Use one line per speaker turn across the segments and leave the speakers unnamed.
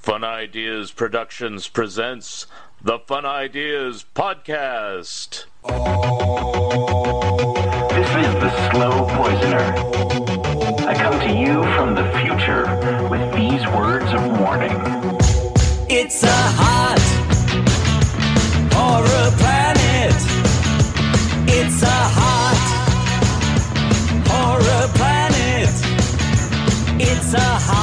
Fun Ideas Productions presents the Fun Ideas Podcast.
This is the Slow Poisoner. I come to you from the future with these words of warning.
It's a hot horror planet. It's a hot horror planet. It's a hot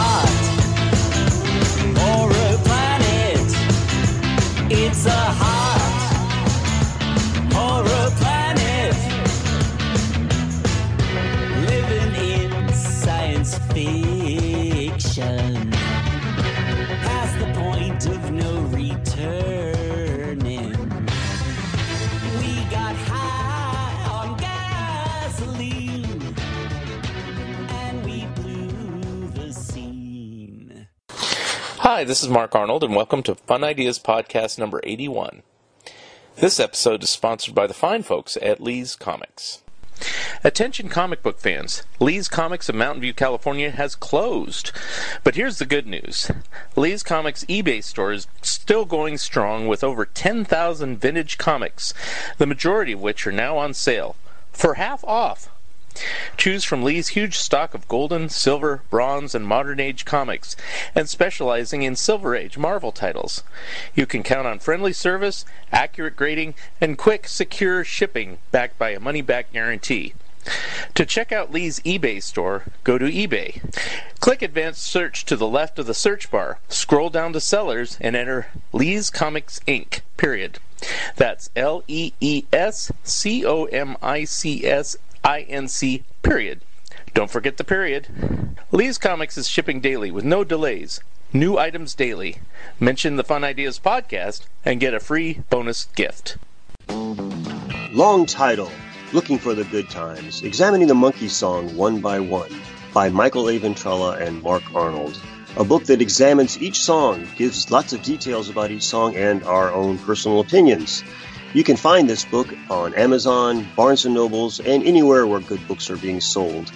Hi, this is Mark Arnold, and welcome to Fun Ideas Podcast number 81. This episode is sponsored by the fine folks at Lee's Comics. Attention comic book fans, Lee's Comics of Mountain View, California has closed. But here's the good news Lee's Comics eBay store is still going strong with over 10,000 vintage comics, the majority of which are now on sale for half off. Choose from Lee's huge stock of golden, silver, bronze, and modern age comics, and specializing in Silver Age Marvel titles. You can count on friendly service, accurate grading, and quick, secure shipping backed by a money back guarantee. To check out Lee's eBay store, go to eBay. Click Advanced Search to the left of the search bar, scroll down to Sellers, and enter Lee's Comics Inc. Period. That's L E E S C O M I C S I N C. Period. Don't forget the period. Lee's Comics is shipping daily with no delays. New items daily. Mention the Fun Ideas podcast and get a free bonus gift.
Long title Looking for the Good Times, examining the Monkees song one by one by Michael A. Ventrella and Mark Arnold. A book that examines each song, gives lots of details about each song, and our own personal opinions. You can find this book on Amazon, Barnes & Nobles, and anywhere where good books are being sold.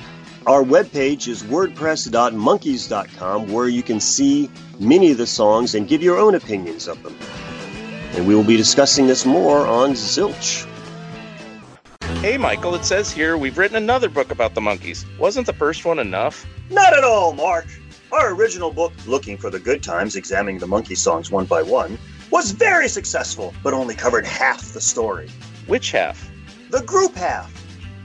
Our webpage is wordpress.monkeys.com where you can see many of the songs and give your own opinions of them. And we will be discussing this more on Zilch.
Hey Michael, it says here we've written another book about the Monkees. Wasn't the first one enough?
Not at all, Mark. Our original book, Looking for the Good Times, examining the Monkees songs one by one, was very successful, but only covered half the story.
Which half?
The group half.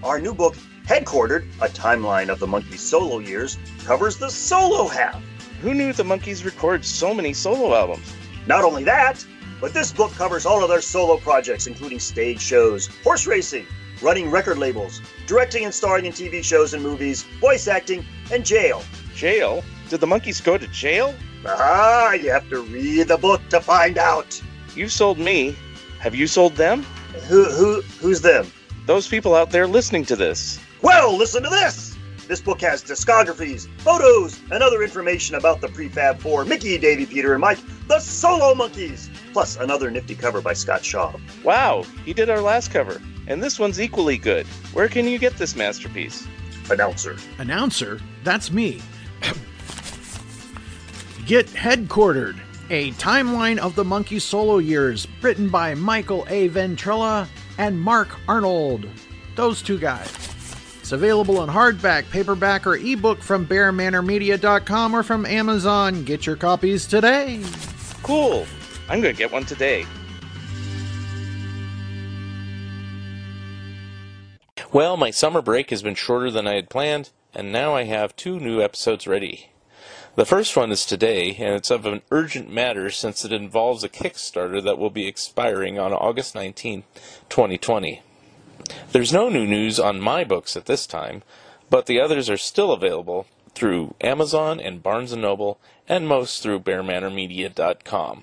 Our new book, Headquartered, a timeline of the Monkees' solo years, covers the solo half.
Who knew the Monkees record so many solo albums?
Not only that, but this book covers all of their solo projects, including stage shows, horse racing, running record labels, directing and starring in TV shows and movies, voice acting, and jail.
Jail? Did the Monkees go to jail?
Ah, you have to read the book to find out.
You sold me. Have you sold them?
Who, who, who's them?
Those people out there listening to this.
Well, listen to this. This book has discographies, photos, and other information about the prefab four Mickey, Davy, Peter, and Mike, the Solo Monkees, plus another nifty cover by Scott Shaw.
Wow, he did our last cover. And this one's equally good. Where can you get this masterpiece?
Announcer.
Announcer, that's me. Get Headquartered, a timeline of the Monkees solo years, written by Michael A. Ventrella and Mark Arnold. Those two guys. It's available in hardback, paperback, or ebook from BearManorMedia.com or from Amazon. Get your copies today.
Cool. I'm going to get one today. Well, my summer break has been shorter than I had planned, and now I have two new episodes ready. The first one is today, and it's of an urgent matter since it involves a Kickstarter that will be expiring on August 19, 2020. There's no new news on my books at this time, but the others are still available through Amazon and Barnes & Noble, and most through BearManorMedia.com.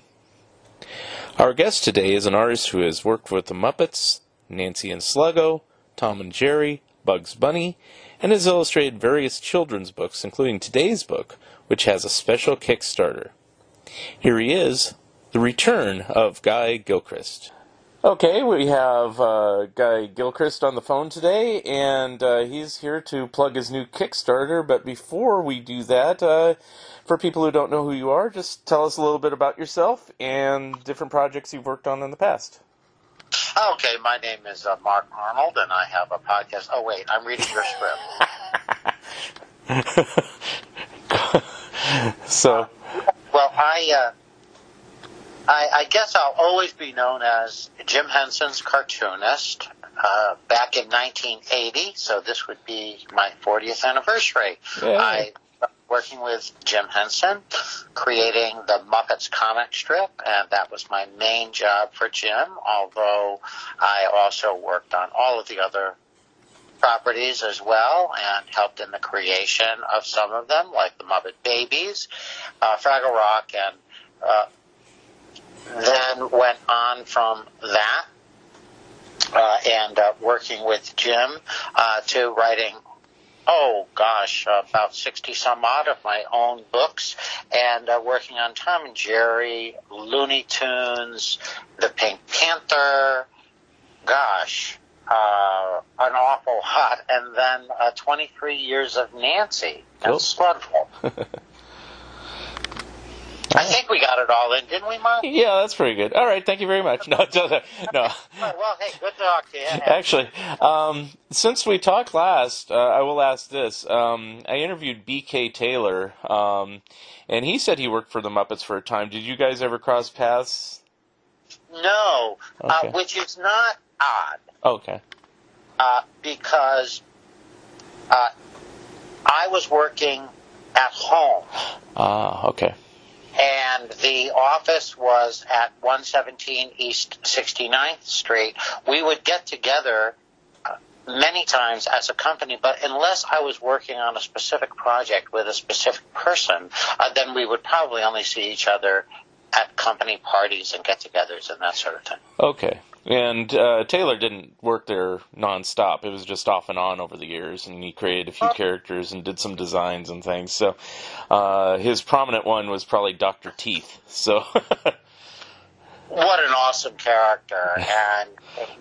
Our guest today is an artist who has worked with the Muppets, Nancy and Sluggo, Tom and Jerry, Bugs Bunny, and has illustrated various children's books, including today's book, which has a special Kickstarter. Here he is, the return of Guy Gilchrist. Okay, we have uh, Guy Gilchrist on the phone today, and uh, he's here to plug his new Kickstarter. But before we do that, uh, for people who don't know who you are, just tell us a little bit about yourself and different projects you've worked on in the past.
Okay, my name is uh, Mark Arnold, and I have a podcast. Oh, wait, I'm reading your script.
so,
Well, I, uh, I, I guess I'll always be known as Jim Henson's cartoonist. Uh, back in 1980, so this would be my 40th anniversary.
Yay.
I working with Jim Henson, creating the Muppets comic strip, and that was my main job for Jim. Although I also worked on all of the other properties as well and helped in the creation of some of them, like the Muppet Babies, uh, Fraggle Rock, and uh, then went on from that uh, and uh, working with Jim uh, to writing. Oh gosh, uh, about sixty some odd of my own books, and uh, working on Tom and Jerry, Looney Tunes, The Pink Panther. Gosh, uh, an awful lot, and then uh, 23 years of Nancy
Cool.
and Sluggo. I think we got it all in, didn't we, Mom?
yeah, that's pretty good. All right, thank you very much. No, no, no.
Well, hey, good talk to you.
Actually, um, since we talked last, uh, I will ask this. Um, I interviewed B.K. Taylor, um, and he said he worked for the Muppets for a time. Did you guys ever cross paths?
No,
Okay.
uh, which is not odd
Okay.
Uh, because uh, I was working at home
Ah, okay.
and the office was at 117 East 69th Street. We would get together uh, many times as a company, but unless I was working on a specific project with a specific person, uh, then we would probably only see each other at company parties and get-togethers and that sort of thing.
Okay. And uh, Taylor didn't work there nonstop. It was just off and on over the years, and he created a few characters and did some designs and things. So uh, his prominent one was probably Doctor Teeth. So
What an awesome character, and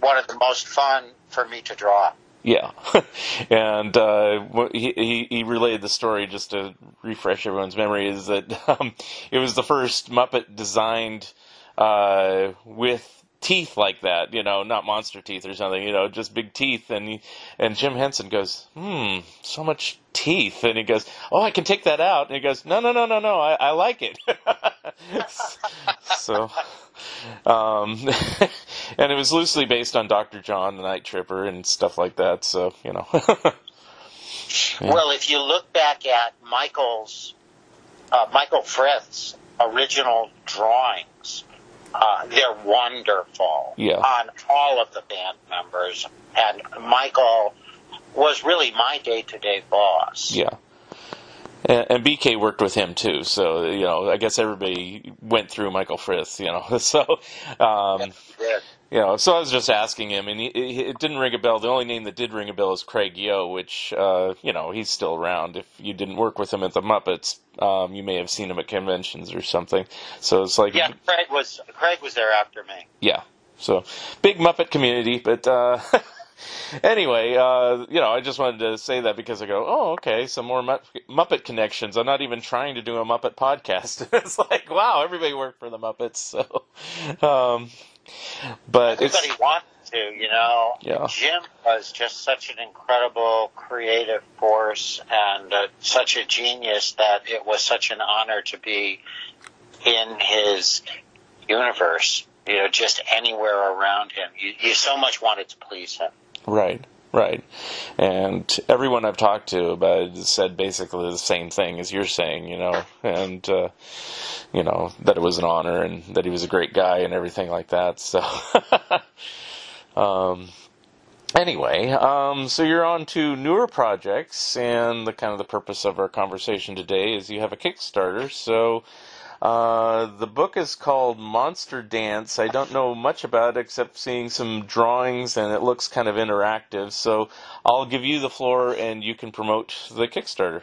one of the most fun for me to draw.
Yeah, and uh, he, he he relayed the story just to refresh everyone's memory is that um, it was the first Muppet designed uh, with teeth like that, you know, not monster teeth or something, you know, just big teeth. And he, and Jim Henson goes, hmm, so much teeth, and he goes, oh, I can take that out, and he goes, no, no, no, no, no, I, I like it. so. Um, and it was loosely based on Dr. John, the Night Tripper, and stuff like that. So you know,
Well, if you look back at Michael's, uh, Michael Frith's original drawings, uh, they're wonderful
Yeah.
on all of the band members. And Michael was really my day-to-day boss.
yeah. And, and BK worked with him too, so you know, I guess everybody went through Michael Frith, you know. So, um,
Yeah.
You know, so I was just asking him, and he, he, it didn't ring a bell. The only name that did ring a bell is Craig Yoe, which, uh, you know, he's still around. If you didn't work with him at the Muppets, um, you may have seen him at conventions or something. So it's like,
Yeah, Craig was Craig was there after me.
yeah. So big Muppet community, but uh, anyway, uh, you know, I just wanted to say that because I go, oh, okay, some more Mupp- Muppet connections. I'm not even trying to do a Muppet podcast. it's like, wow, everybody worked for the Muppets. So, um, but it's
Everybody wanted to, you know.
Yeah.
Jim was just such an incredible creative force and uh, such a genius that it was such an honor to be in his universe. You know, just anywhere around him. You, you so much wanted to please him.
Right, right. And everyone I've talked to about said basically the same thing as you're saying, you know, and, uh, you know, that it was an honor and that he was a great guy and everything like that. So, um, anyway, um, so you're on to newer projects, and the kind of the purpose of our conversation today is you have a Kickstarter. So, uh, the book is called Monster Dance. I don't know much about it except seeing some drawings, and it looks kind of interactive. So, I'll give you the floor, and you can promote the Kickstarter.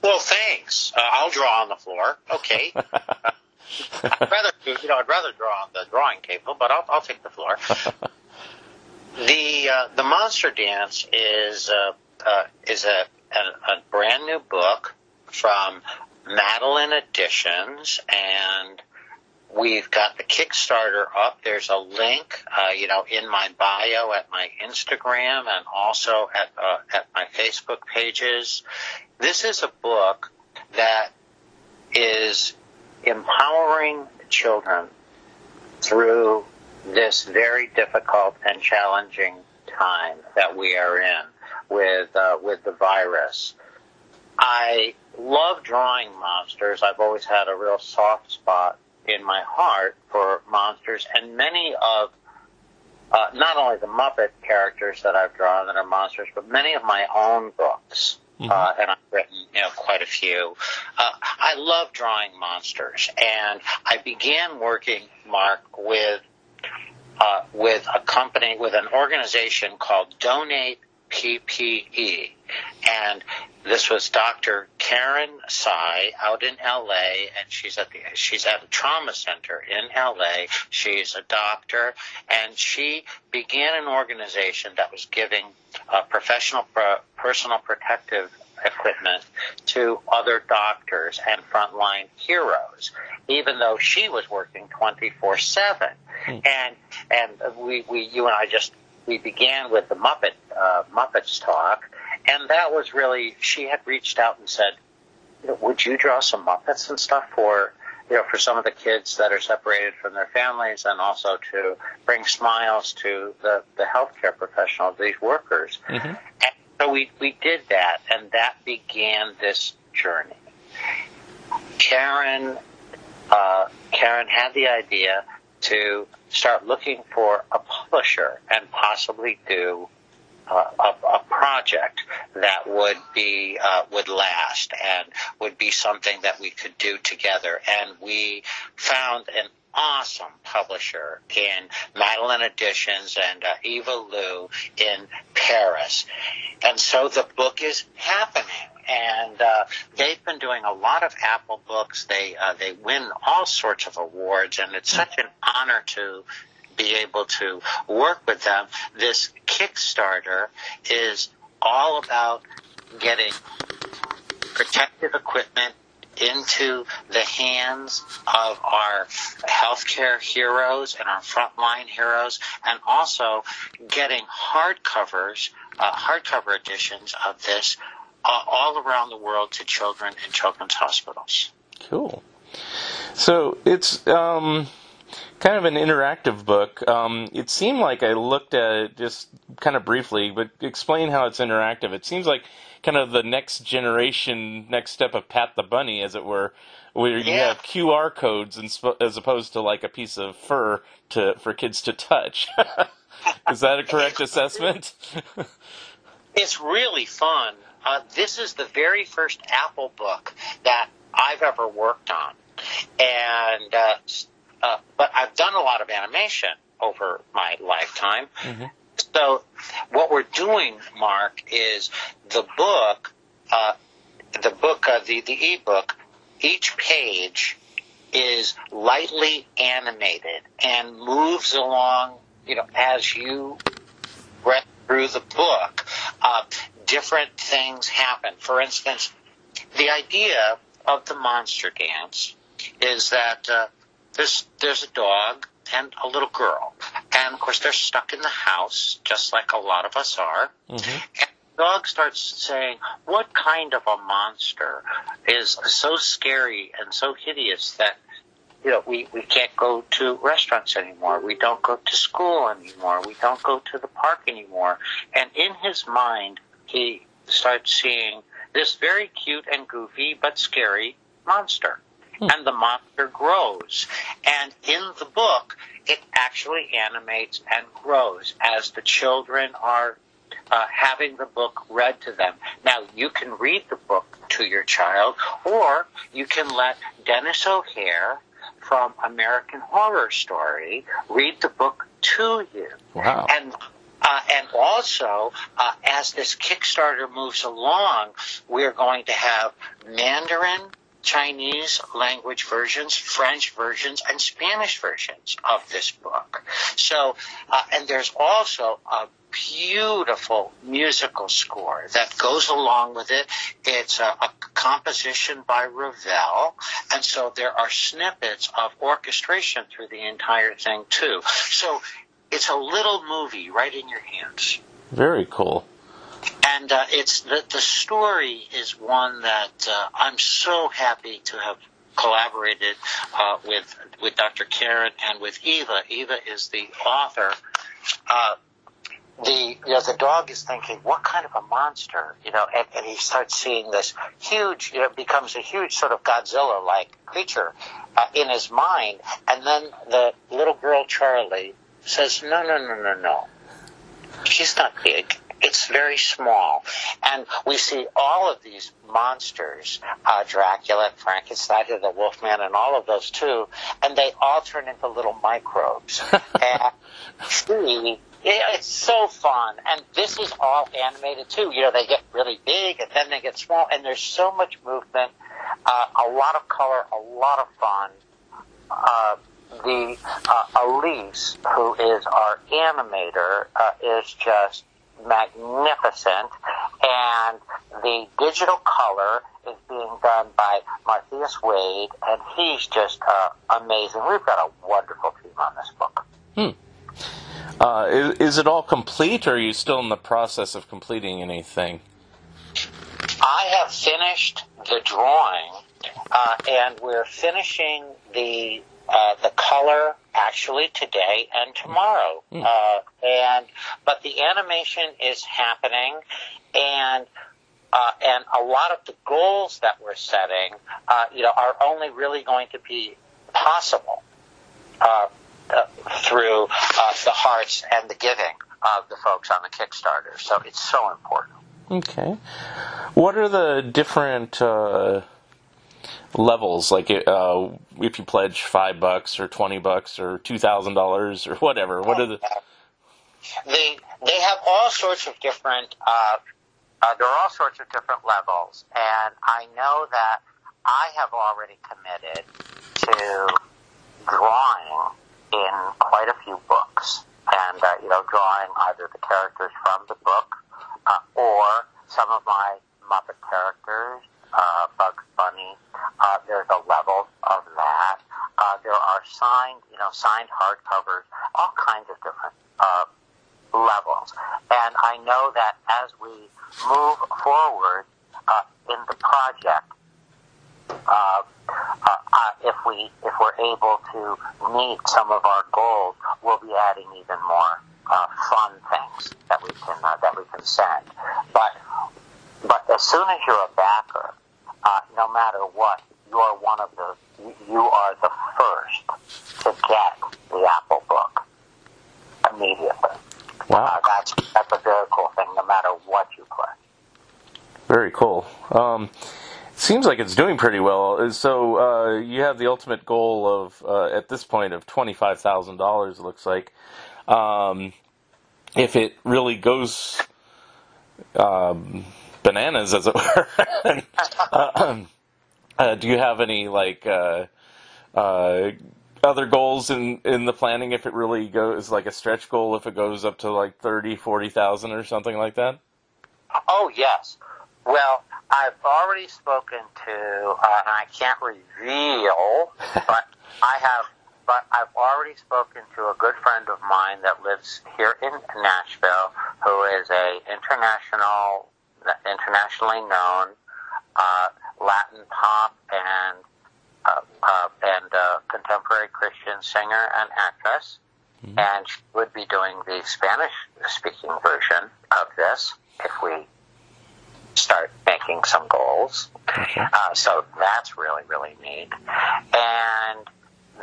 Well, thanks. Uh, I'll draw on the floor. Okay. I'd rather You know, I'd rather draw on the drawing table, but I'll, I'll take the floor. the uh, the Monster Dance is uh, uh, is a, a a brand new book from Madeline Editions, and we've got the Kickstarter up. There's a link, uh, you know, in my bio at my Instagram and also at uh, at my Facebook pages. This is a book that is empowering children through this very difficult and challenging time that we are in with uh, with the virus. I love drawing monsters. I've always had a real soft spot in my heart for monsters, and many of uh, not only the Muppet characters that I've drawn that are monsters, but many of my own books. Uh, and I've written, you know, quite a few. Uh, I love drawing monsters, and I began working, Mark, with uh, with a company, with an organization called Donate PPE, and this was Dr. Karen Sai out in LA, and she's at the she's at a trauma center in LA. She's a doctor, and she began an organization that was giving uh, professional pro- personal protective equipment to other doctors and frontline heroes, even though she was working 24 7. And, and we, we, you and I just, we began with the Muppet, uh, Muppets talk. And that was really, she had reached out and said, you know, would you draw some Muppets and stuff for, you know, for some of the kids that are separated from their families and also to bring smiles to the, the healthcare professionals, these workers. And so we, we did that, and that began this journey. Karen, uh, Karen had the idea to start looking for a publisher and possibly do a, a project that would be uh, would last and would be something that we could do together. And we found an awesome publisher in Madeline Editions and uh, Eva Lou in Paris. And so the book is happening. And uh, they've been doing a lot of Apple books. They uh, they win all sorts of awards, and it's such an honor to be able to work with them. This Kickstarter is all about getting protective equipment into the hands of our healthcare heroes and our frontline heroes, and also getting hardcovers, uh, hardcover editions of this uh, all around the world to children in children's hospitals.
Cool. So it's um, kind of an interactive book. Um, it seemed like I looked at it just kind of briefly, but explain how it's interactive. It seems like kind of the next generation, next step of Pat the Bunny, as it were, where you
Yeah.
have QR codes sp- as opposed to like a piece of fur to for kids to touch. Is that a correct assessment?
It's really fun. Uh, this is the very first Apple book that I've ever worked on, and uh, uh, but I've done a lot of animation over my lifetime. So what we're doing, Mark, is the book, uh, the book, uh, the the ebook. Each page is lightly animated and moves along, you know, as you read through the book, uh, different things happen. For instance, the idea of the monster dance is that uh, there's there's a dog and a little girl, and of course they're stuck in the house, just like a lot of us are. Mm-hmm. And the dog starts saying, "What kind of a monster is so scary and so hideous that?" you know, we, we can't go to restaurants anymore. We don't go to school anymore. We don't go to the park anymore. And in his mind, he starts seeing this very cute and goofy but scary monster. And the monster grows. And in the book, it actually animates and grows as the children are uh, having the book read to them. Now, you can read the book to your child, or you can let Denis O'Hare from American Horror Story read the book to you.
Wow.
And uh, and also, uh, as this Kickstarter moves along, we're going to have Mandarin Chinese language versions, French versions, and Spanish versions of this book. So, uh, and there's also a beautiful musical score that goes along with it. It's a, a composition by Ravel, and so there are snippets of orchestration through the entire thing too. So it's a little movie right in your hands.
Very cool.
And uh, it's the, the story is one that uh, I'm so happy to have collaborated uh, with with Dr. Karen and with Eva. Eva is the author. Uh, the you know the dog is thinking, what kind of a monster, you know, and, and he starts seeing this huge, you know, becomes a huge sort of Godzilla-like creature uh, in his mind, and then the little girl Charlie says, no, no, no, no, no, she's not big. It's very small. And we see all of these monsters, uh, Dracula, Frankenstein, the Wolfman, and all of those too, and they all turn into little microbes. and she it's so fun. And this is all animated too. You know, they get really big and then they get small and there's so much movement, uh, a lot of color, a lot of fun. Uh, the uh, Elise, who is our animator, uh, is just magnificent, and the digital color is being done by Matthias Wade, and he's just uh, amazing. We've got a wonderful team on this book.
Hmm. Uh, is, is, it all complete, or are you still in the process of completing anything?
I have finished the drawing, uh, and we're finishing the uh, the color actually today and tomorrow. Mm. Uh, and but the animation is happening, and uh, and a lot of the goals that we're setting, uh, you know, are only really going to be possible uh, uh, through the hearts and the giving of the folks on the Kickstarter. So it's so important.
Okay. What are the different levels like uh, if you pledge five bucks or twenty bucks or two thousand dollars or whatever what are the
they they have all sorts of different uh, uh, there are all sorts of different levels. And i know that i have already committed to drawing in quite a few books. And uh, you know drawing either the characters from the book uh, or some of my muppet characters uh, Bugs Bunny. Uh, there's a level of that. Uh, there are signed, you know, signed hardcovers, all kinds of different uh, levels. And I know that as we move forward uh, in the project, uh, uh, uh, if we if we're able to meet some of our goals, we'll be adding even more uh, fun things that we can uh, that we can send. But but as soon as you're a backer, uh, no matter what, you are one of the, you are the first to get the Apple book immediately.
Wow.
Uh, that's, that's a very cool thing, no matter what you play.
Very cool. Um, seems like it's doing pretty well. So uh, you have the ultimate goal of, uh, at this point, of twenty-five thousand dollars. It looks like. Um, if it really goes um, bananas, as it were. uh, uh, do you have any like uh, uh, other goals in in the planning? If it really goes like a stretch goal, if it goes up to like thirty, forty thousand, or something like that.
Oh yes. Well, I've already spoken to, uh, and I can't reveal, but I have but I've already spoken to a good friend of mine that lives here in Nashville, who is a international internationally known uh, Latin pop and uh, uh, and uh, contemporary Christian singer and actress, mm-hmm. and she would be doing the Spanish-speaking version of this if we start making some goals. Okay. Uh, so that's really really neat. And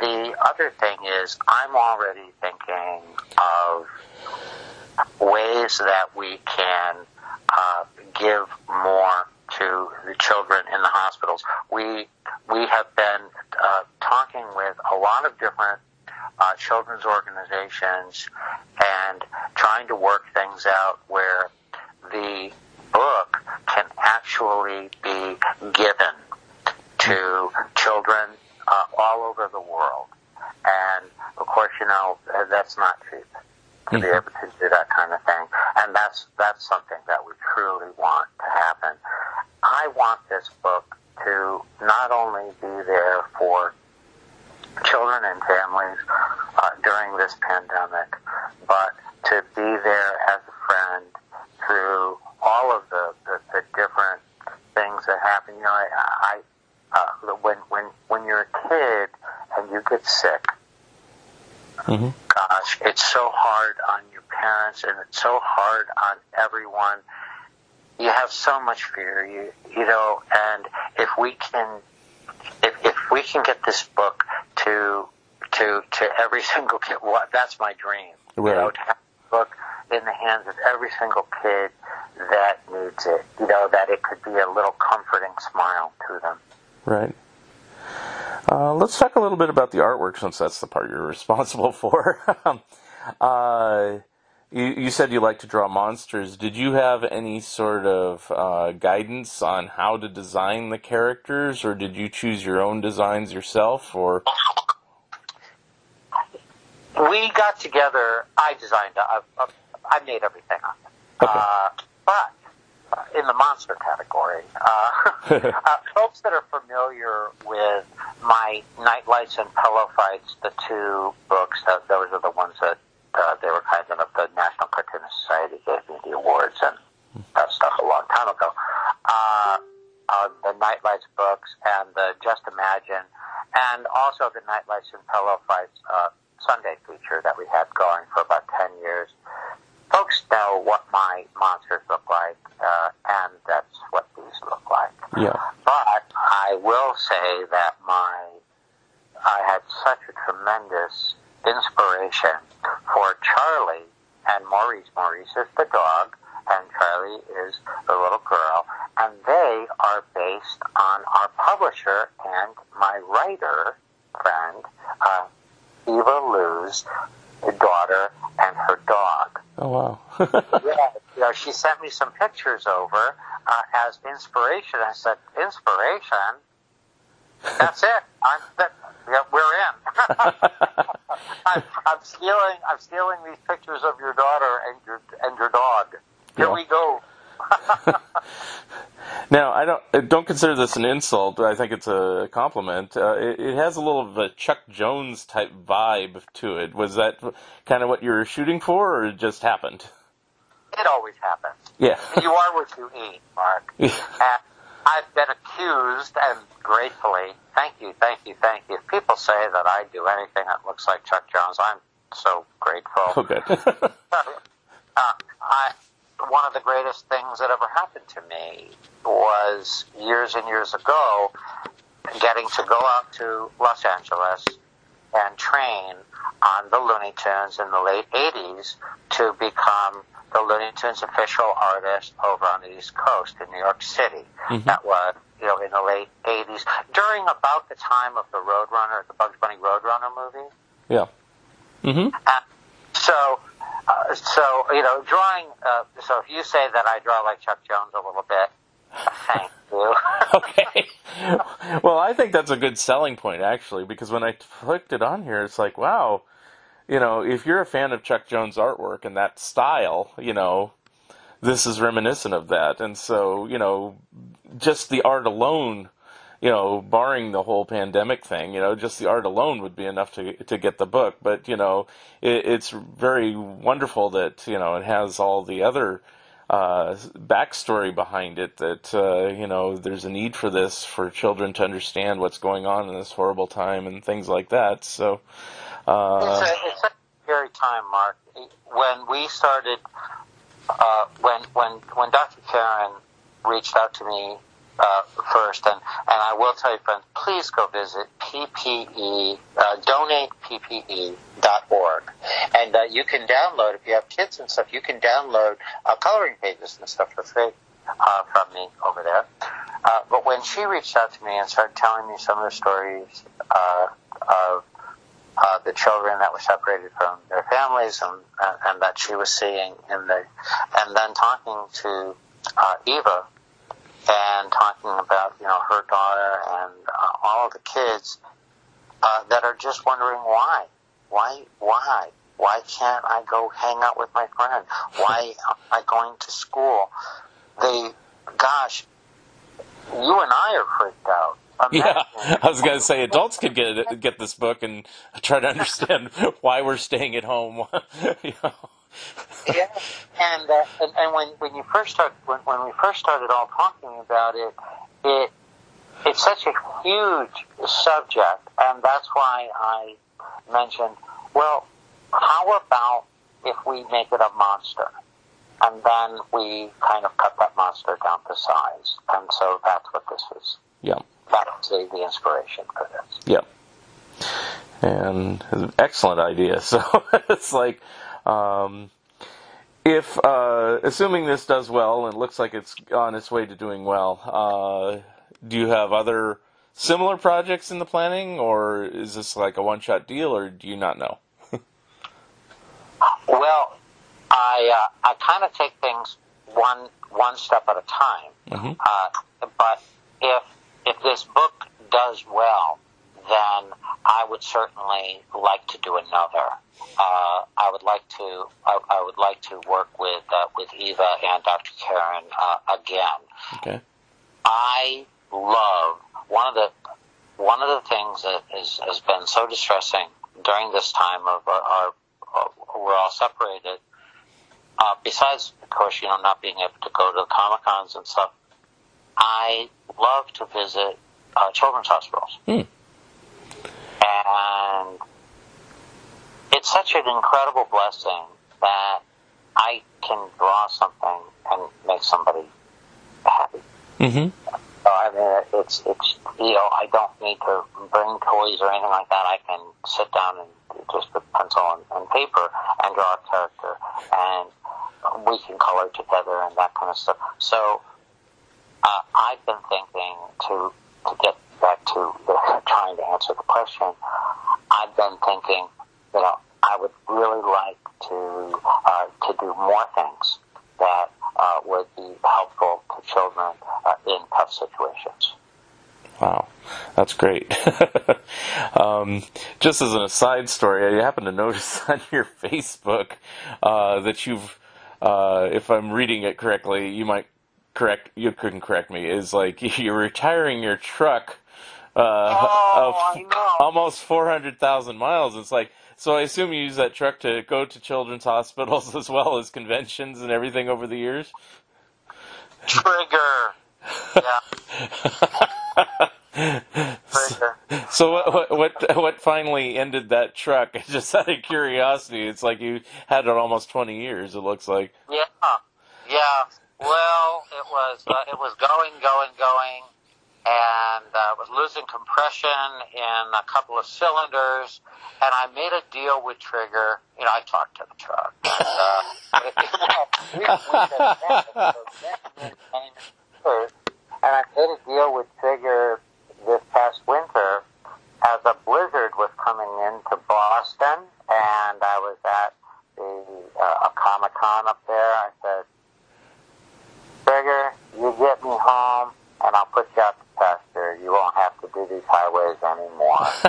the other thing is, I'm already thinking of ways that we can uh, give more to the children in the hospitals. We we have been uh, talking with a lot of different uh, children's organizations and trying to work things out where the book can actually be given to children uh, all over the world. And of course, you know that's not cheap to be able to do that kind of thing. And that's that's something that we truly want to happen. I want this book to not only be there for children and families uh, during this pandemic, but to be there as a friend through all of the, the, the different things that happen. You know, I, I uh, when when when you're a kid and you get sick, Mm-hmm. gosh, it's so hard on your parents and it's so hard on everyone. You have so much fear, you you know, and if we can if, if we can get this book to to to every single kid, what that's my dream. You know,
Right.
to have the book in the hands of every single kid that needs it. You know, that it could be a little comforting smile to them.
Right. Uh, let's talk a little bit about the artwork, since that's the part you're responsible for. uh, you, you said you like to draw monsters. Did you have any sort of uh, guidance on how to design the characters, or did you choose your own designs yourself? Or
we got together. I designed. I, I, I made everything up.
Okay.
Uh, but uh, in the monster category, uh, uh, folks that are familiar with my Nightlights and Pillow Fights, the two books, that those are the ones that uh, they were kind of the National Cartoonist Society gave me the awards and that stuff a long time ago. Uh, uh, the Nightlights books and the Just Imagine, and also the Nightlights and Pillow Fights uh, Sunday feature that we had going for about 10 years. Know what my monsters look like, uh, and that's what these look like.
yeah,
But I will say that my I had such a tremendous inspiration for Charlie and Maurice. Maurice is the dog, and Charlie is the little girl, and they are based on our publisher and my writer friend, uh, Eva Lou's daughter and her dog
oh wow,
yeah, you know, she sent me some pictures over uh, as inspiration. I said, inspiration? That's it. I'm, that, yeah, we're in. I'm, I'm stealing. I'm stealing these pictures of your daughter and your and your dog. Here
Yeah.
we go.
Now, I don't don't consider this an insult. I think it's a compliment. Uh, it, it has a little of a Chuck Jones type vibe to it. Was that kind of what you were shooting for, or it just happened?
It always happens.
Yeah.
You are what you eat, Mark.
Yeah.
And I've been accused, and gratefully, thank you, thank you, thank you. If people say that I do anything that looks like Chuck Jones, I'm so grateful.
Oh, good.
uh, I, one of the greatest things that ever happened to me was years and years ago getting to go out to Los Angeles and train on the Looney Tunes in the late 80s to become the Looney Tunes official artist over on the East Coast in New York City. That was, you know, in the late 80s, during about the time of the Roadrunner, the Bugs Bunny Roadrunner movie.
yeah.
Uh, so, uh, so you know, drawing. Uh, so if you say that I draw like Chuck Jones a little bit, thank you.
Okay. well, I think that's a good selling point, actually, because when I clicked it on here, it's like, wow, you know, if you're a fan of Chuck Jones' artwork and that style, you know, this is reminiscent of that. And so, you know, just the art alone, you know, barring the whole pandemic thing, you know, just the art alone would be enough to to get the book. But you know, it, it's very wonderful that you know it has all the other uh, backstory behind it. That uh, you know, there's a need for this for children to understand what's going on in this horrible time and things like that. So, uh,
it's, a, it's a scary time, Mark. When we started, uh, when when when Dr. Karen reached out to me uh, first, and and I will tell you, friends, please go visit PPE, uh, donateppe.org, and uh, you can download if you have kids and stuff. You can download uh, coloring pages and stuff for free uh, from me over there. Uh, but when she reached out to me and started telling me some of the stories uh, of uh, the children that were separated from their families and, and, and that she was seeing in the, and then talking to uh, Eva and talking about you know her daughter and uh, all of the kids uh, that are just wondering why, why, why, why can't I go hang out with my friend? Why am I going to school? They, gosh, you and I are freaked out.
Yeah, I was gonna say adults could get get this book and try to understand why we're staying at home. You know?
Yeah, and, uh, and and when when you first start when, when we first started all talking about it, it it's such a huge subject, and that's why I mentioned. Well, how about if we make it a monster, and then we kind of cut that monster down to size, and so that's what this is.
Yeah,
That's the, the inspiration for this.
yeah, and excellent idea. So it's like, um, if uh, assuming this does well and looks like it's on its way to doing well, uh, do you have other similar projects in the planning, or is this like a one-shot deal, or do you not know?
Well, I uh, I kind of take things one one step at a time.
Mhm.
Uh, but if if this book does well, then I would certainly like to do another. Uh, I would like to I, I would like to work with uh, with Eva and Dr. Karen uh, again.
Okay.
I love one of the one of the things that is, has been so distressing during this time of our, our, our we're all separated. Uh, besides, of course, you know, not being able to go to the comic cons and stuff, I love to visit uh, children's hospitals,
Hmm.
And it's such an incredible blessing that I can draw something and make somebody happy.
Mm-hmm.
So, I mean, it's it's you know I don't need to bring toys or anything like that. I can sit down and just with pencil and, and paper and draw a character, and we can color together and that kind of stuff. So uh, I've been thinking to to get back to the, trying to answer the question. I've been thinking, you know, I would really like to uh, to do more things that uh, would be helpful to children uh, in tough situations.
Wow, that's great. um, just as an aside story, I happen to notice on your Facebook uh, that you've, uh, if I'm reading it correctly, you might correct. You couldn't correct me. Is like you're retiring your truck
Oh,
of almost 400,000 miles. It's like. So I assume you use that truck to go to children's hospitals as well as conventions and everything over the years.
Trigger. Yeah. Trigger.
So what, what what what finally ended that truck? Just out of curiosity, it's like you had it almost twenty years. It looks like.
Yeah, yeah. Well, it was uh, it was going, going, going, and uh, was losing compression in a couple of cylinders. And I made a deal with Trigger. You know, I talked to the truck. And, I made a deal with Trigger this past winter as a blizzard was coming into Boston, and I was at the uh, a Comic Con up there. I said, Trigger, you get me home, and I'll put you out You won't have to do these highways anymore.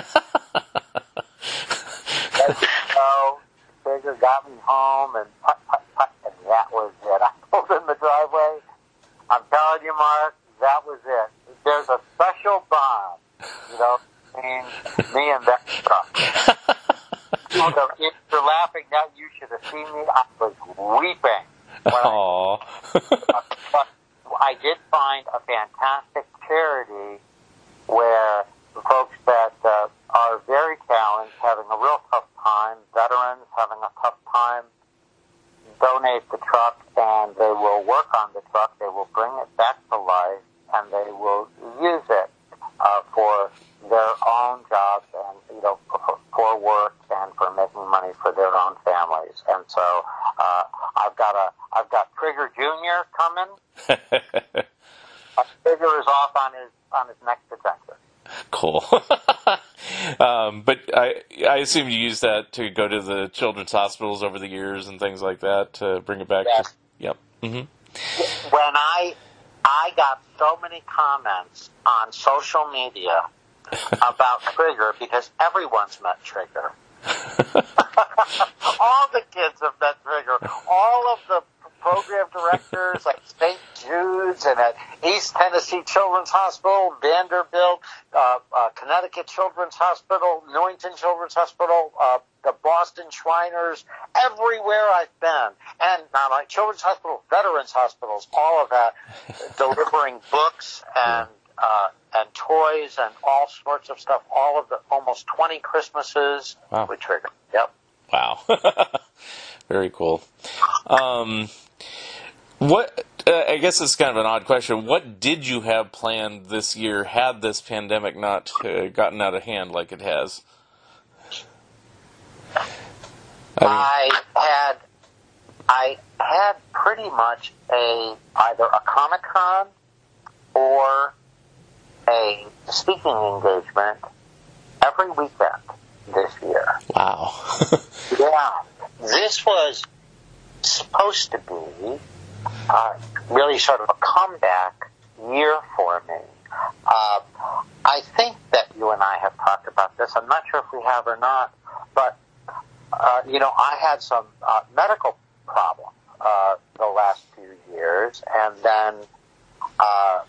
so Trigger got me home, and put, put, put, and that was it. I pulled in the driveway. I'm telling you, Mark, that was it. There's a special bond, you know, between me and that truck. So if you're laughing now, you should have seen me. I was weeping. When I but I did find a fantastic charity where folks that uh, are very challenged, having a real tough time, veterans having a tough time, donate the truck and they will work on the truck. They will bring it back to life and they will use it uh, for their own jobs and you know for, for work and for making money for their own families. And so uh, I've got a I've got Trigger Junior coming. Uh, Trigger is off on his on his next adventure.
cool. um, but I I assume you use that to go to the children's hospitals over the years and things like that to bring it back.
Yes.
To, yep. hmm
when I I got so many comments on social media about Trigger because everyone's met Trigger. all the kids have met Trigger. All of the program directors at St. Jude's and at East Tennessee Children's Hospital, Vanderbilt, uh, uh, Connecticut Children's Hospital, Newington Children's Hospital, uh, the Boston Shriners, everywhere I've been, and not like Children's Hospital, Veterans Hospitals, all of that, delivering books and uh, and toys and all sorts of stuff. All of the almost twenty Christmases
Wow.
we triggered. Yep.
Wow. Very cool. Um, what, uh, I guess it's kind of an odd question. What did you have planned this year had this pandemic not uh, gotten out of hand like it has? I mean,
I had I had pretty much a either a Comic Con or a speaking engagement every weekend this year.
wow.
Yeah, this was supposed to be uh, really sort of a comeback year for me. Uh, I think that you and I have talked about this. I'm not sure if we have or not, but uh, you know, I had some uh, medical problems uh, the last few years, and then, uh,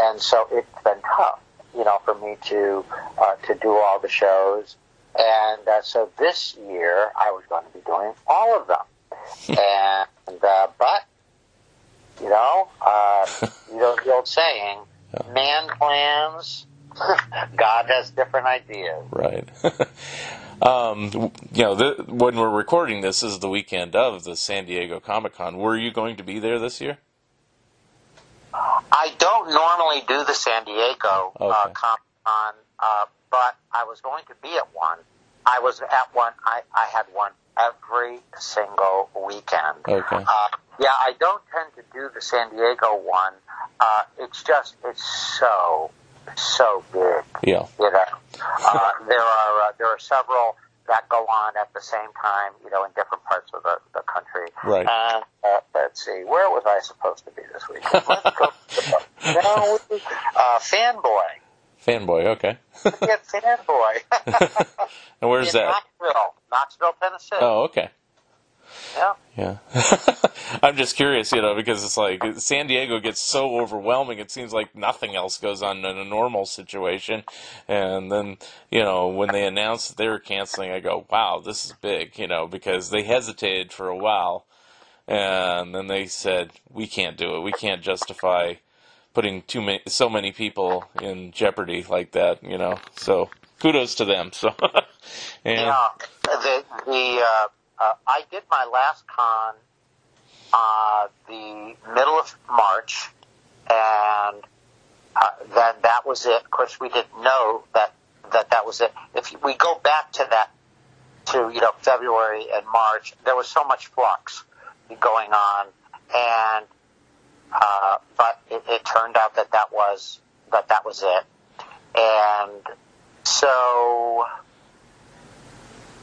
and so it's been tough, you know, for me to uh, to do all the shows, and uh, so this year I was going to be doing all of them, and uh, but you know, uh, you know the old saying, man plans, God has different ideas.
Right. um, you know, the, when we're recording this, this is the weekend of the San Diego Comic Con. Were you going to be there this year?
I don't normally do the San Diego uh, Comic Con, uh, but I was going to be at one. I was at one. I, I had one every single weekend.
Okay.
Uh, yeah, I don't tend to do the San Diego one. Uh, it's just it's so so big.
Yeah.
You know, uh, there are uh, there are several that go on at the same time. You know, in different parts of the, the country.
Right.
Uh, uh, let's see, where was I supposed to be this week? Let's go. no, uh, fanboy.
Fanboy, okay.
Yeah, fanboy.
And where's
in
that?
Knoxville, Knoxville, Tennessee.
Oh, okay.
Yeah.
Yeah. I'm just curious, you know, because it's like San Diego gets so overwhelming, it seems like nothing else goes on in a normal situation. And then, you know, when they announced that they were canceling, I go, wow, this is big, you know, because they hesitated for a while. And then they said, we can't do it. We can't justify putting too many, so many people in jeopardy like that, you know. So kudos to them. So, and,
Yeah, the the uh, uh, I did my last con uh, the middle of March, and uh, then that was it. Of course, we didn't know that that that was it. If we go back to that to you know February and March, there was so much flux going on, and uh, but it, it turned out that that was that that was it, and so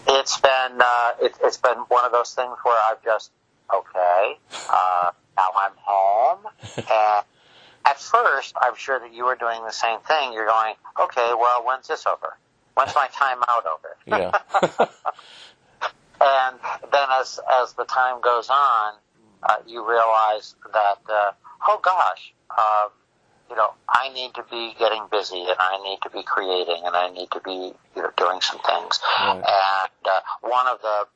it's been uh, it, it's been one of those things where I've just okay uh, now I'm home. And at first I'm sure that you were doing the same thing. You're going okay well when's this over? When's my time out over?
Yeah.
and then as as the time goes on, uh, you realize that uh, oh gosh, um, you know, I need to be getting busy, and I need to be creating, and I need to be you know doing some things.
Right.
And uh, one of the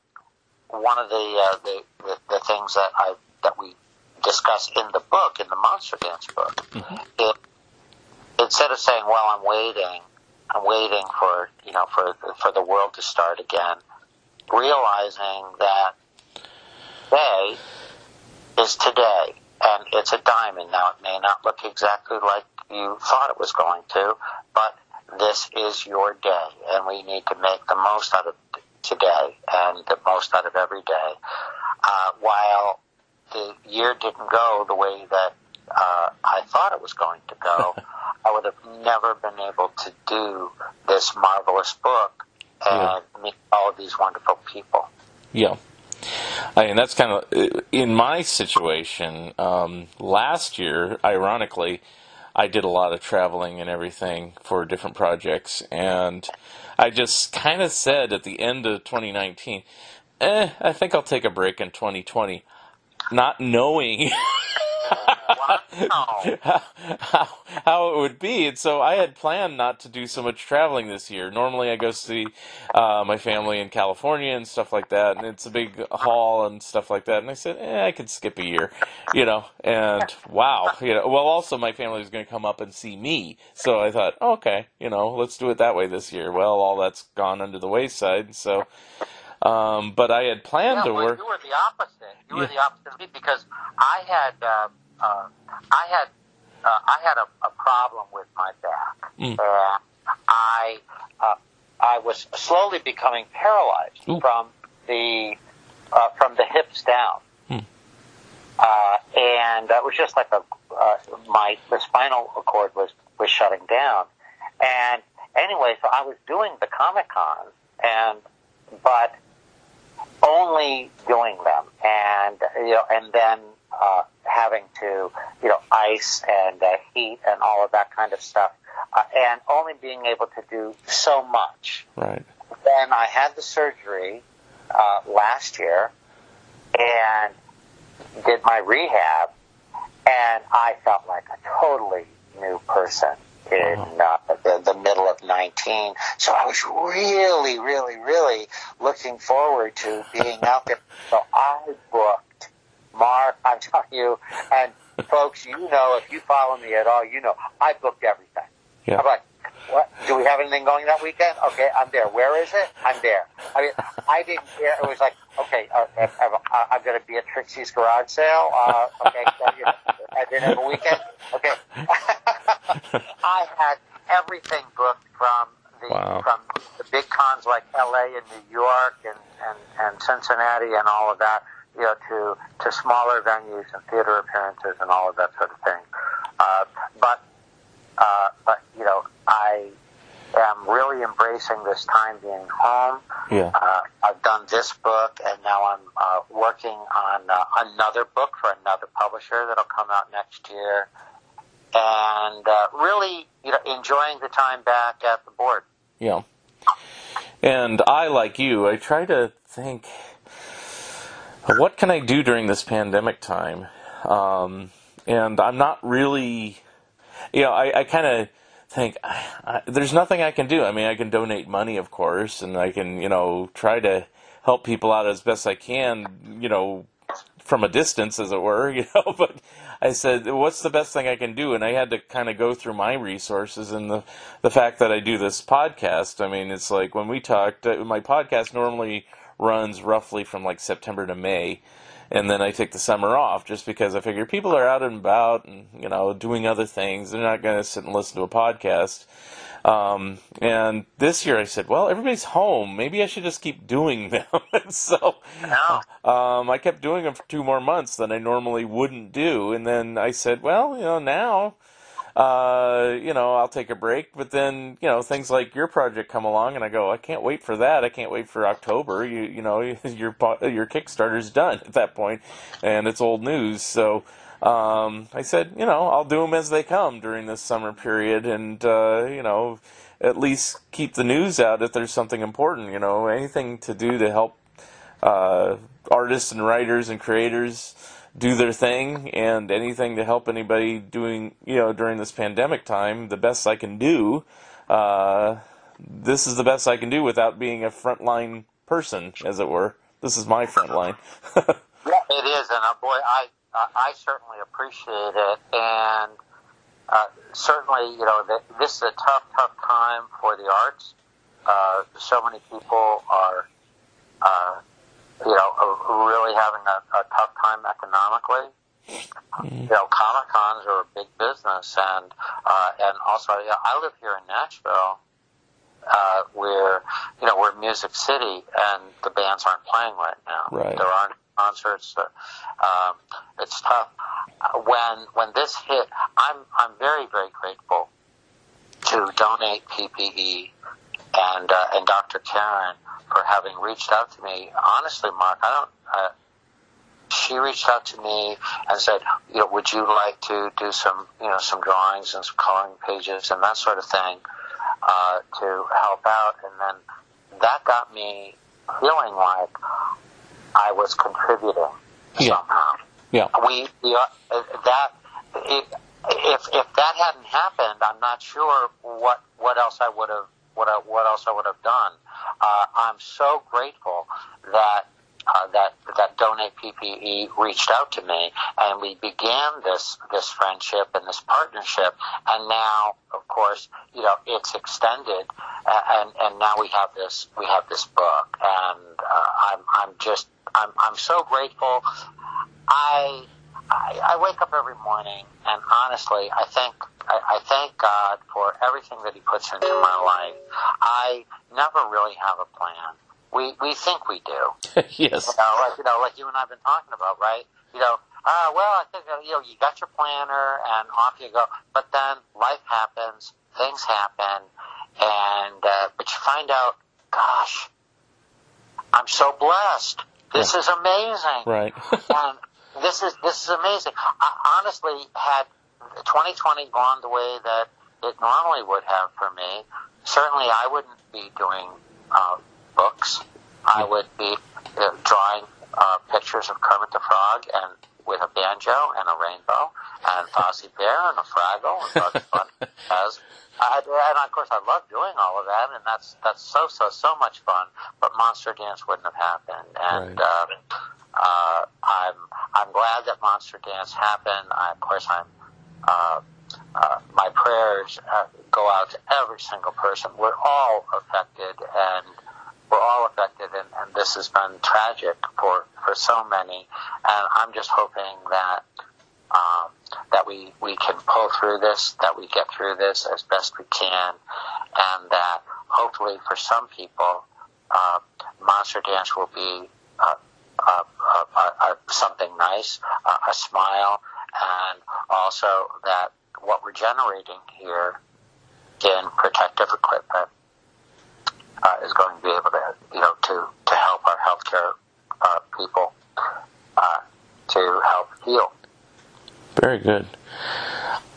one of the, uh, the the the things that I that we discuss in the book, in the Monster Dance book, it instead of saying, "Well, I'm waiting," I'm waiting for you know for for the world to start again realizing that today is today and it's a diamond. Now it may not look exactly like you thought it was going to, but this is your day and we need to make the most out of today and the most out of every day. Uh, while the year didn't go the way that uh, I thought it was going to go, I would have never been able to do this marvelous book and meet all of these wonderful people.
Yeah. I mean, that's kind of in my situation. Um, last year, ironically, I did a lot of traveling and everything for different projects, and I just kind of said at the end of 2019, "Eh, I think I'll take a break in 2020," not knowing. how, how, how it would be. And so I had planned not to do so much traveling this year. Normally I go see uh, my family in California and stuff like that, and it's a big haul and stuff like that. And I said, eh, I could skip a year, you know. And wow, you know. Well, also my family was going to come up and see me, so I thought, okay, you know, let's do it that way this year. Well, all that's gone under the wayside, so. Um, but I had planned
yeah,
to
well,
work.
You were the opposite. You were the opposite of me because I had uh, uh, I had uh, I had a, a problem with my back,
Mm.
and I uh, I was slowly becoming paralyzed
Ooh.
from the uh, from the hips down.
Hmm.
Uh, and that was just like a uh, my the spinal cord was was shutting down, and anyway, so I was doing the comic cons, and but only doing them, and you know, and then uh, having to you know ice and uh, heat and all of that kind of stuff, uh, and only being able to do so much.
Right.
Then I had the surgery uh, last year, and did my rehab, and I felt like a totally new person in uh, the, the middle of 19. So I was really, really, really looking forward to being out there. So I booked Mark, I'm telling you, and folks, you know, if you follow me at all, you know, I booked everything.
Yeah.
I'm like, what? Do we have anything going that weekend? Okay, I'm there. Where is it? I'm there. I mean, I didn't care. It was like, okay, uh, I'm, I'm, I'm going to be at Trixie's garage sale. Uh, okay, so, you know, I didn't have a weekend. Okay, I had everything booked from the
Wow.
from the big cons like L.A. and New York and, and and Cincinnati and all of that. You know, to to smaller venues and theater appearances and all of that sort of thing. Uh, but uh, but you know, I am really embracing this time being home.
Yeah.
Uh, I've done this book, and now I'm uh, working on uh, another book for another publisher that'll come out next year. And uh, really, you know, enjoying the time back at the board.
Yeah. And I, like you, I try to think, what can I do during this pandemic time? Um, and I'm not really, you know, I, I kind of think I, I, there's nothing I can do. I mean, I can donate money, of course, and I can, you know, try to help people out as best I can, you know, from a distance, as it were, you know. But I said, what's the best thing I can do? And I had to kind of go through my resources and the the fact that I do this podcast. I mean, it's like when we talked, uh, my podcast normally runs roughly from like September to May. And then I take the summer off just because I figure people are out and about and, you know, doing other things. They're not going to sit and listen to a podcast. Um, and this year I said, well, everybody's home. Maybe I should just keep doing them. so um, I kept doing them for two more months than I normally wouldn't do. And then I said, well, you know, now, uh, you know, I'll take a break. But then, you know, things like your project come along, and I go, I can't wait for that. I can't wait for October. You, you know, your your Kickstarter's done at that point, and it's old news. So. Um, I said, you know, I'll do them as they come during this summer period, and uh, you know, at least keep the news out if there's something important. You know, anything to do to help uh, artists and writers and creators do their thing, and anything to help anybody doing, you know, during this pandemic time. The best I can do. Uh, this is the best I can do without being a frontline person, as it were. This is my front line.
Yeah, it is, and uh, boy, I I certainly appreciate it, and uh, certainly, you know, this is a tough, tough time for the arts. Uh, so many people are, uh, you know, really having a, a tough time economically. You know, comic cons are a big business, and uh, and also, yeah, I live here in Nashville, uh, where you know we're Music City, and the bands aren't playing right now.
Right.
There aren't concerts. Uh, um, it's tough. When when this hit, I'm I'm very very grateful to donate PPE and uh, and Dr. Karen for having reached out to me. Honestly, Mark, I don't. Uh, she reached out to me and said, you know, would you like to do some, you know, some drawings and some coloring pages and that sort of thing uh, to help out? And then that got me feeling like I was contributing
Yeah.
somehow.
Yeah.
We, we uh, that it, if if that hadn't happened, I'm not sure what what else I would have what I, what else I would have done. Uh, I'm so grateful that uh, that that donate PPE reached out to me, and we began this this friendship and this partnership. And now, of course, you know it's extended, and and now we have this we have this book, and uh, I'm I'm just I'm I'm so grateful. I, I I wake up every morning, and honestly, I thank I, I thank God for everything that He puts into my life. I never really have a plan. We we think we do,
yes.
you know, like you know, like you and I've been talking about, right? You know, uh, well, I think you know, you got your planner, and off you go. But then life happens, things happen, and uh, but you find out, gosh, I'm so blessed. This is amazing
Right.
and this is this is amazing. I, honestly, had 2020 gone the way that it normally would have for me, certainly I wouldn't be doing uh, books. I would be uh, drawing uh, pictures of Kermit the Frog and with a banjo and a rainbow and Fozzie Bear and a Fraggle and Bugs Bunny as I, and of course I love doing all of that and that's that's so so so much fun. But Monster Dance wouldn't have happened and.
Right.
Uh, uh, I'm I'm glad that Monster Dance happened. I, of course, I'm uh, uh, my prayers uh, go out to every single person. We're all affected, and we're all affected, and, and this has been tragic for for so many. And I'm just hoping that. Um, that we, we can pull through this, that we get through this as best we can, and that hopefully for some people, uh, Monster Dance will be uh, something nice, a smile, and also that what we're generating here in protective equipment uh, is going to be able to, you know, to, to help our healthcare uh, people uh, to help heal.
Very good.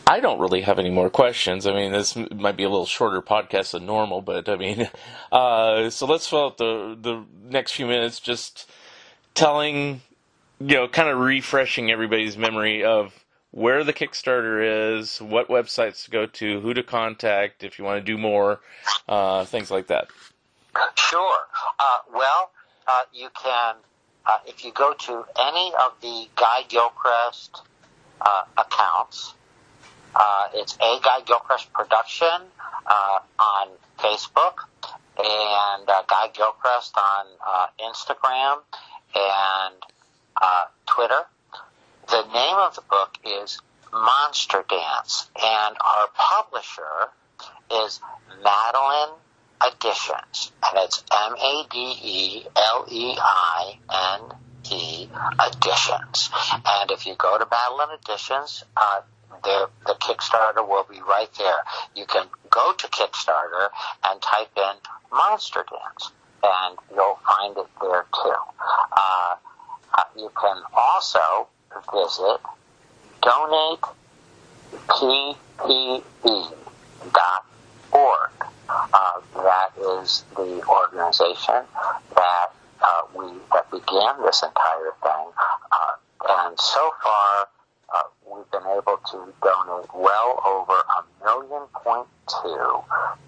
I don't really have any more questions. I mean, this might be a little shorter podcast than normal, but I mean, uh, so let's fill out the the next few minutes just telling, you know, kind of refreshing everybody's memory of where the Kickstarter is, what websites to go to, who to contact if you want to do more, uh, things like that.
Sure. Uh, well, uh, you can, uh, if you go to any of the Guy Gilchrist uh, accounts, uh, it's a Guy Gilchrist production on Facebook and Guy Gilchrist on Instagram and uh, Twitter. The name of the book is Monster Dance, and our publisher is Madeleine Editions, and it's M A D E L E I N E Editions. And if you go to Madeleine Editions, uh, the, the Kickstarter will be right there. You can go to Kickstarter and type in Monster Dance, and you'll find it there too. Uh, you can also visit donateppe.org. Uh, that is the organization that uh, we that began this entire thing, uh, and so far uh, we've been able to donate well over a million point two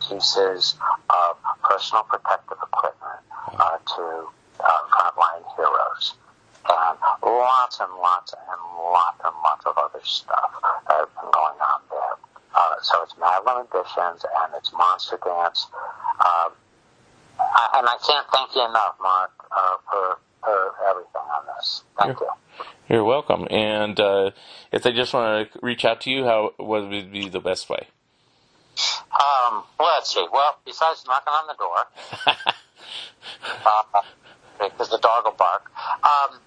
pieces of personal protective equipment uh, to uh, frontline heroes. And lots and lots and lots and lots of other stuff that have been going on there. Uh, so it's Madeleine Editions and it's Monster Dance. Um, I, and I can't thank you enough, Mark, uh, for, for everything on this. Thank you.
You're welcome. And uh, if they just want to reach out to you, how what would be the best way?
Um, let's see. Well, besides knocking on the door, uh, because the dog will bark. Um,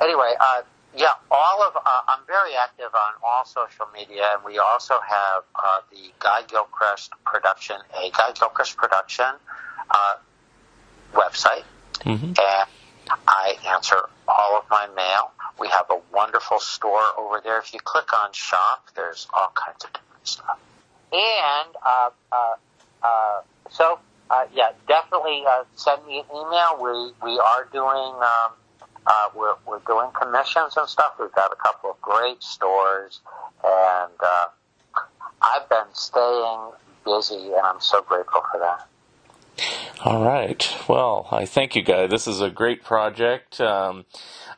anyway, uh, yeah, all of uh, I'm very active on all social media, and we also have uh, the Guy Gilchrist production, a Guy Gilchrist production uh, website,
Mhm.
and I answer all of my mail. We have a wonderful store over there. If you click on shop, there's all kinds of different stuff. And uh, uh, uh, so, uh, yeah, definitely uh, send me an email. We we are doing um, uh, we're we're doing commissions and stuff. We've got a couple of great stores, and uh, I've been staying busy, and I'm so grateful for that.
All right. Well, I thank you guys. This is a great project. Um,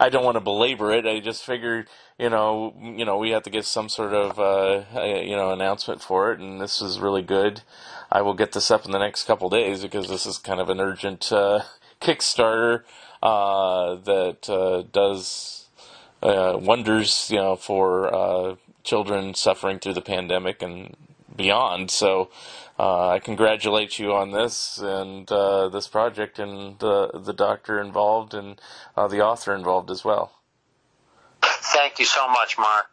I don't want to belabor it. I just figured, you know, you know, we have to get some sort of, uh, uh, you know, announcement for it, and this is really good. I will get this up in the next couple days because this is kind of an urgent uh, Kickstarter uh, that uh, does uh, wonders, you know, for children suffering through the pandemic and beyond. So uh, I congratulate you on this and uh, this project and the the doctor involved and uh, the author involved as well.
Thank you so much, Mark.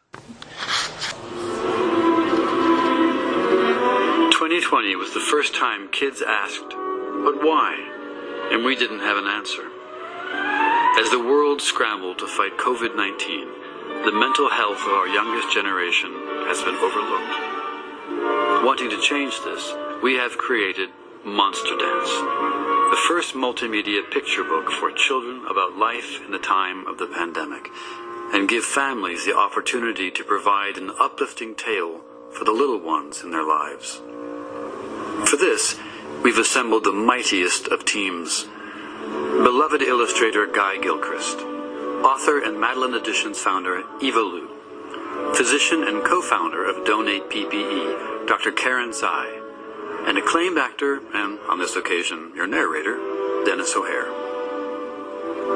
2020 was the first time kids asked, "But why?" and we didn't have an answer. As the world scrambled to fight COVID 19, the mental health of our youngest generation has been overlooked. Wanting to change this, we have created Monster Dance, the first multimedia picture book for children about life in the time of the pandemic, and give families the opportunity to provide an uplifting tale for the little ones in their lives. For this, we've assembled the mightiest of teams. Beloved illustrator Guy Gilchrist, author and Madeleine Editions founder Eva Liu, physician and co-founder of Donate PPE, Dr. Karen Tsai, and acclaimed actor, and on this occasion, your narrator, Denis O'Hare.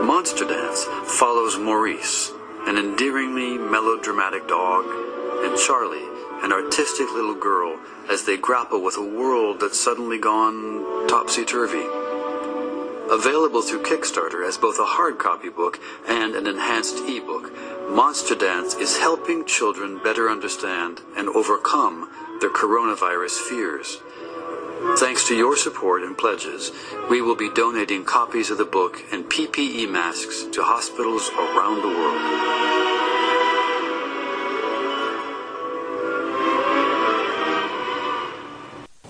Monster Dance follows Maurice, an endearingly melodramatic dog, and Charlie, an artistic little girl, as they grapple with a world that's suddenly gone topsy-turvy. Available through Kickstarter as both a hard copy book and an enhanced ebook, Monster Dance is helping children better understand and overcome their coronavirus fears. Thanks to your support and pledges, we will be donating copies of the book and PPE masks to hospitals around the world.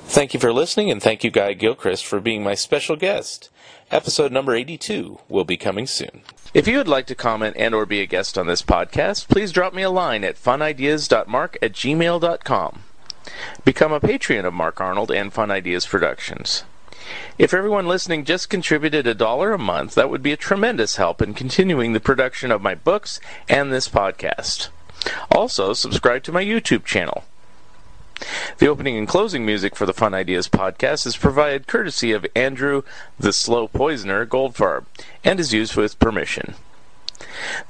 Thank you for listening, and thank you, Guy Gilchrist, for being my special guest. Episode number 82 will be coming soon. If you would like to comment and or be a guest on this podcast, please drop me a line at funideas.mark at gmail.com. Become a patron of Mark Arnold and Fun Ideas Productions. If everyone listening just contributed a dollar a month, that would be a tremendous help in continuing the production of my books and this podcast. Also, subscribe to my YouTube channel. The opening and closing music for the Fun Ideas podcast is provided courtesy of Andrew the Slow Poisoner Goldfarb and is used with permission.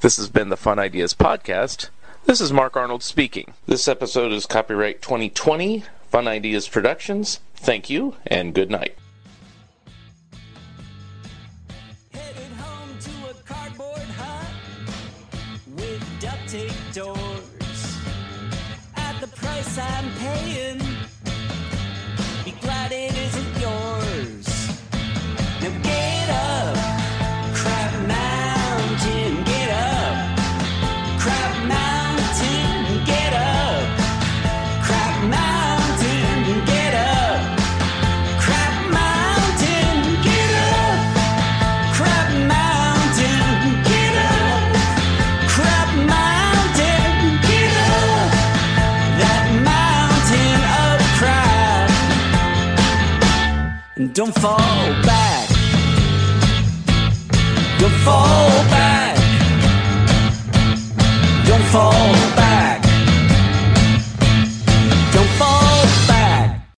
This has been the Fun Ideas podcast. This is Mark Arnold speaking. This episode is copyright 2020, Fun Ideas Productions. Thank you, and good night.
I'm paying, Don't fall back. Don't fall back. Don't fall.